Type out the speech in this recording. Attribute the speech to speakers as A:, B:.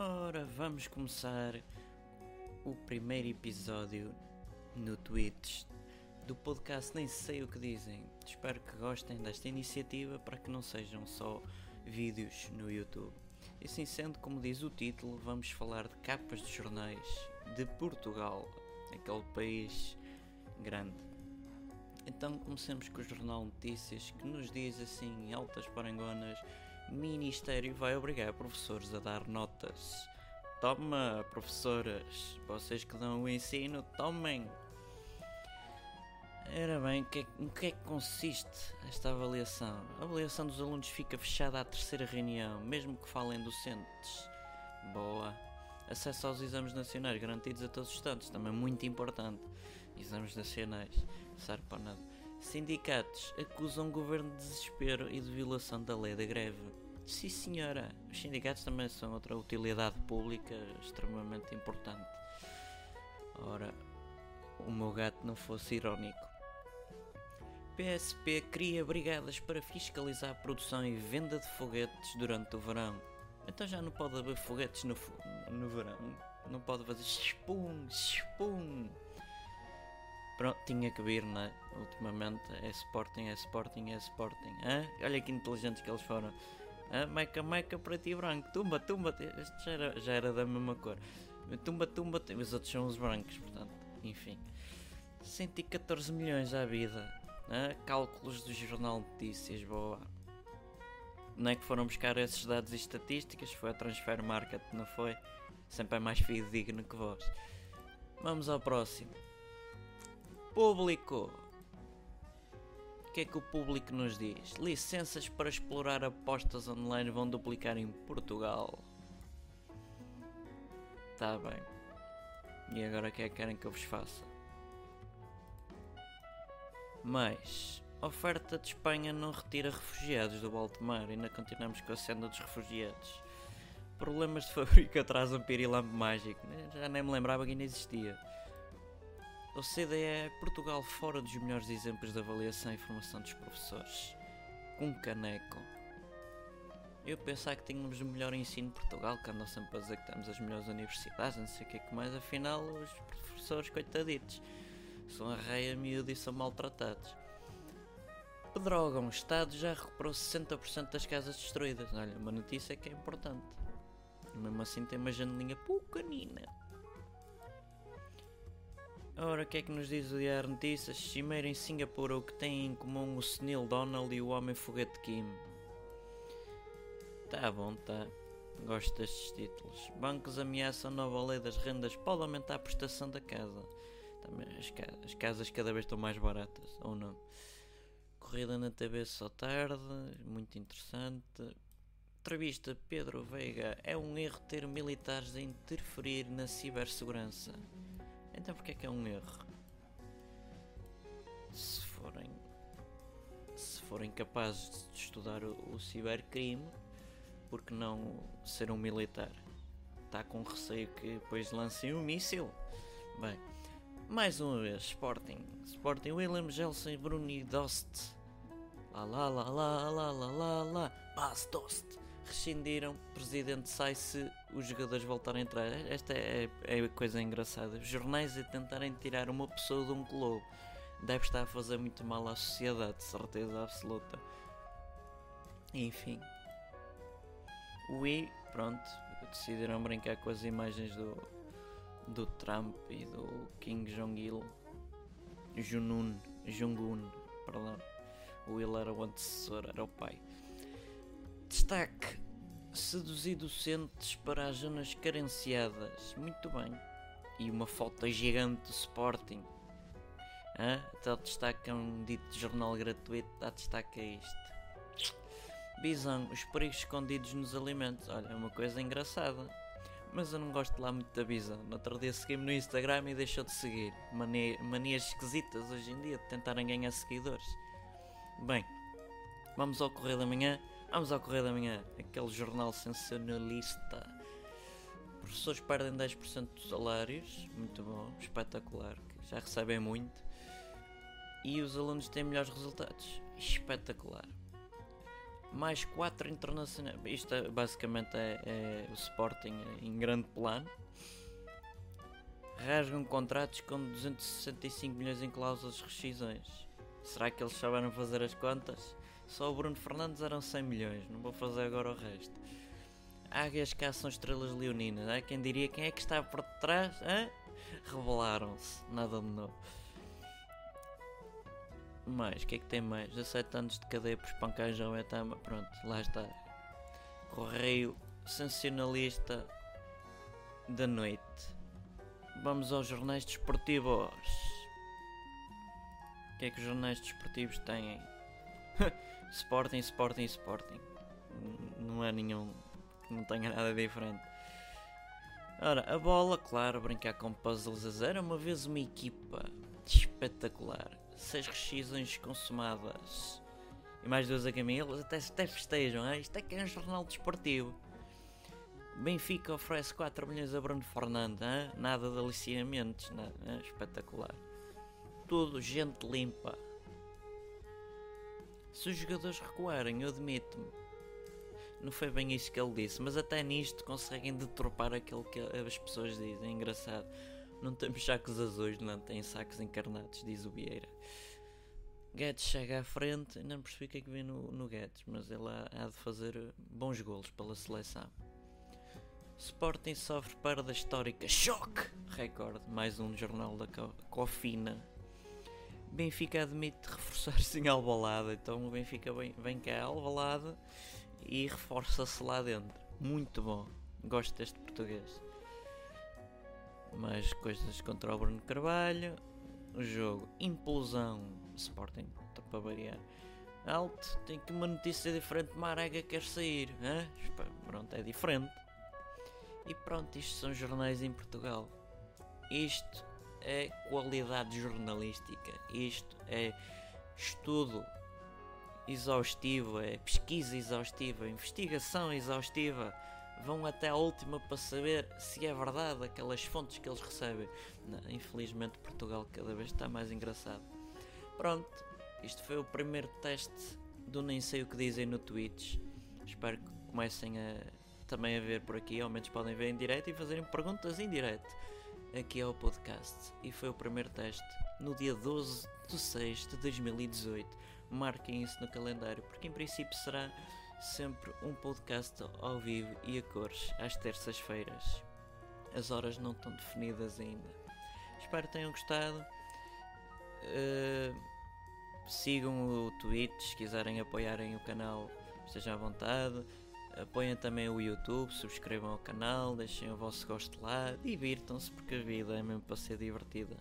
A: Ora, vamos começar o primeiro episódio no Twitch do podcast Nem Sei o que Dizem. Espero que gostem desta iniciativa para que não sejam só vídeos no YouTube. E assim sendo, como diz o título, vamos falar de capas de jornais de Portugal, aquele país grande. Então comecemos com o Jornal Notícias que nos diz assim em altas parangonas Ministério vai obrigar professores a dar notas. Toma, professoras, vocês que dão o ensino, tomem! Era bem, o que, é, que é que consiste esta avaliação? A avaliação dos alunos fica fechada à terceira reunião, mesmo que falem docentes. Boa. Acesso aos exames nacionais garantidos a todos os estudantes, também muito importante. Exames nacionais, serve para nada. Sindicatos acusam o governo de desespero e de violação da lei da greve. Sim, senhora, os sindicatos também são outra utilidade pública extremamente importante. Ora, o meu gato não fosse irónico. PSP cria brigadas para fiscalizar a produção e venda de foguetes durante o verão. Então já não pode haver foguetes no, no verão. Não pode fazer spum, spum. Pronto, tinha que vir, né? Ultimamente é Sporting, é Sporting, é Sporting. Hã? Olha que inteligentes que eles foram. Hã? Meca, meca, preto e branco. Tumba, tumba. Este já era, já era da mesma cor. Tumba, tumba. Os outros são os brancos, portanto. Enfim. 114 milhões à vida. Hã? Cálculos do Jornal Notícias, boa. Não é que foram buscar esses dados e estatísticas, foi a Transfer Market, não foi? Sempre é mais fidedigno que vós. Vamos ao próximo. Público. O que é que o público nos diz? Licenças para explorar apostas online vão duplicar em Portugal. Tá bem. E agora o que é que querem que eu vos faça? Mas oferta de Espanha não retira refugiados do Baltemar. Ainda continuamos com a senda dos refugiados. Problemas de fábrica um pirilampo mágico. Já nem me lembrava que ainda existia. O CDE Portugal fora dos melhores exemplos de avaliação e formação dos professores. Com caneco. Eu pensava que tínhamos o melhor ensino de Portugal, que andam sempre a dizer que temos as melhores universidades, não sei o que é que mais, afinal os professores coitaditos são a raia miúda e são maltratados. Pedrógão, o Estado já recuperou 60% das casas destruídas. Olha, uma notícia que é importante. E mesmo assim tem uma janelinha pequenina. Ora, o que é que nos diz o Diário Notícias? Cimeira em Singapura, o que tem em comum o Senil Donald e o Homem Foguete Kim? Tá bom, tá. Gosto destes títulos. Bancos ameaçam nova lei das rendas pode aumentar a prestação da casa. Também as, ca as casas cada vez estão mais baratas, ou não? Corrida na TV só tarde, muito interessante. Entrevista Pedro Veiga. É um erro ter militares a interferir na cibersegurança. Então porque é que é um erro? Se forem se forem capazes de estudar o, o cibercrime, porque não ser um militar? Está com receio que depois lancem um míssil? Bem, mais uma vez, Sporting. Sporting, William, Gelson, Bruni, Dost. Lá lá lá lá lá lá lá lá. Bas Dost rescindiram, presidente sai se os jogadores voltarem a entrar. Esta é, é a coisa engraçada. Os jornais a tentarem tirar uma pessoa de um clube deve estar a fazer muito mal à sociedade, de certeza absoluta. Enfim. O I, pronto, decidiram brincar com as imagens do, do Trump e do Kim Jong-il. Junun, Jong-un, perdão. O Will era o antecessor, era o pai. Destaque: seduzir docentes para as zonas carenciadas. Muito bem. E uma foto gigante do Sporting. Até o destaque é um dito jornal gratuito, dá destaque a isto. Bisão, os perigos escondidos nos alimentos. Olha, é uma coisa engraçada. Mas eu não gosto lá muito da Bisão. No outro dia segui-me no Instagram e deixou de seguir. Mania, manias esquisitas hoje em dia de tentarem ganhar seguidores. Bem, vamos ao Correio da Manhã. Vamos ao Correio da Manhã, aquele jornal sensacionalista. Professores perdem 10% dos salários, muito bom, espetacular, já recebem muito. E os alunos têm melhores resultados, espetacular. mais 4 internacionais. Isto é, basicamente é, é o Sporting em grande plano. Rasgam contratos com 265 milhões em cláusulas de rescisões. Será que eles souberam fazer as contas? Só o Bruno Fernandes eram 100 milhões, não vou fazer agora o resto. Águias caçam estrelas leoninas. Há quem diria quem é que está por trás? Revelaram-se. Nada de novo. Mais, o que é que tem mais? 17 anos de cadeia por espancar João Etama. Pronto, lá está. Correio sensacionalista da noite. Vamos aos jornais desportivos. O que é que os jornais desportivos têm? Sporting, Sporting, Sporting. Não é nenhum não tenha nada diferente. Ora, a bola, claro, brincar com puzzles a zero. Uma vez uma equipa espetacular. Seis rescisões consumadas. E mais duas a caminho. Até, até festejam. Hein? Isto é que é um jornal desportivo. Benfica oferece 4 milhões a Bruno Fernandes. Hein? Nada de aliciamentos. Nada? Espetacular. Tudo gente limpa. Se os jogadores recuarem, eu admito-me não foi bem isso que ele disse, mas até nisto conseguem deturpar aquilo que as pessoas dizem. É engraçado. Não temos sacos azuis, não tem sacos encarnados, diz o Vieira. Guedes chega à frente, não percebi o que é que vem no, no Guedes, mas ele há, há de fazer bons golos pela seleção. Sporting sofre perda histórica. Choque! Recorde. Mais um jornal da Cofina. Benfica admite reforçar-se em Albalada. Então o Benfica vem, vem cá a Albalada e reforça-se lá dentro. Muito bom. Gosto deste português. Mais coisas contra o Bruno Carvalho. O jogo Implosão Sporting, para variar. Alto, tem que uma notícia diferente. Marega quer sair. Hã? Pronto, é diferente. E pronto, isto são jornais em Portugal. Isto é qualidade jornalística. Isto é estudo exaustivo, é pesquisa exaustiva, investigação exaustiva. Vão até a última para saber se é verdade aquelas fontes que eles recebem. Não, infelizmente, Portugal cada vez está mais engraçado. Pronto, isto foi o primeiro teste do Nem Sei o que dizem no Twitch. Espero que comecem a também a ver por aqui. Ao menos podem ver em direto e fazerem perguntas em direto aqui ao podcast. E foi o primeiro teste no dia 12 de 6 de 2018 marquem isso no calendário, porque em princípio será sempre um podcast ao vivo e a cores, às terças-feiras. As horas não estão definidas ainda. Espero que tenham gostado. Uh, sigam o Twitch se quiserem apoiarem o canal, estejam à vontade. Apoiem também o YouTube, subscrevam o canal, deixem o vosso gosto lá, divirtam-se porque a vida é mesmo para ser divertida.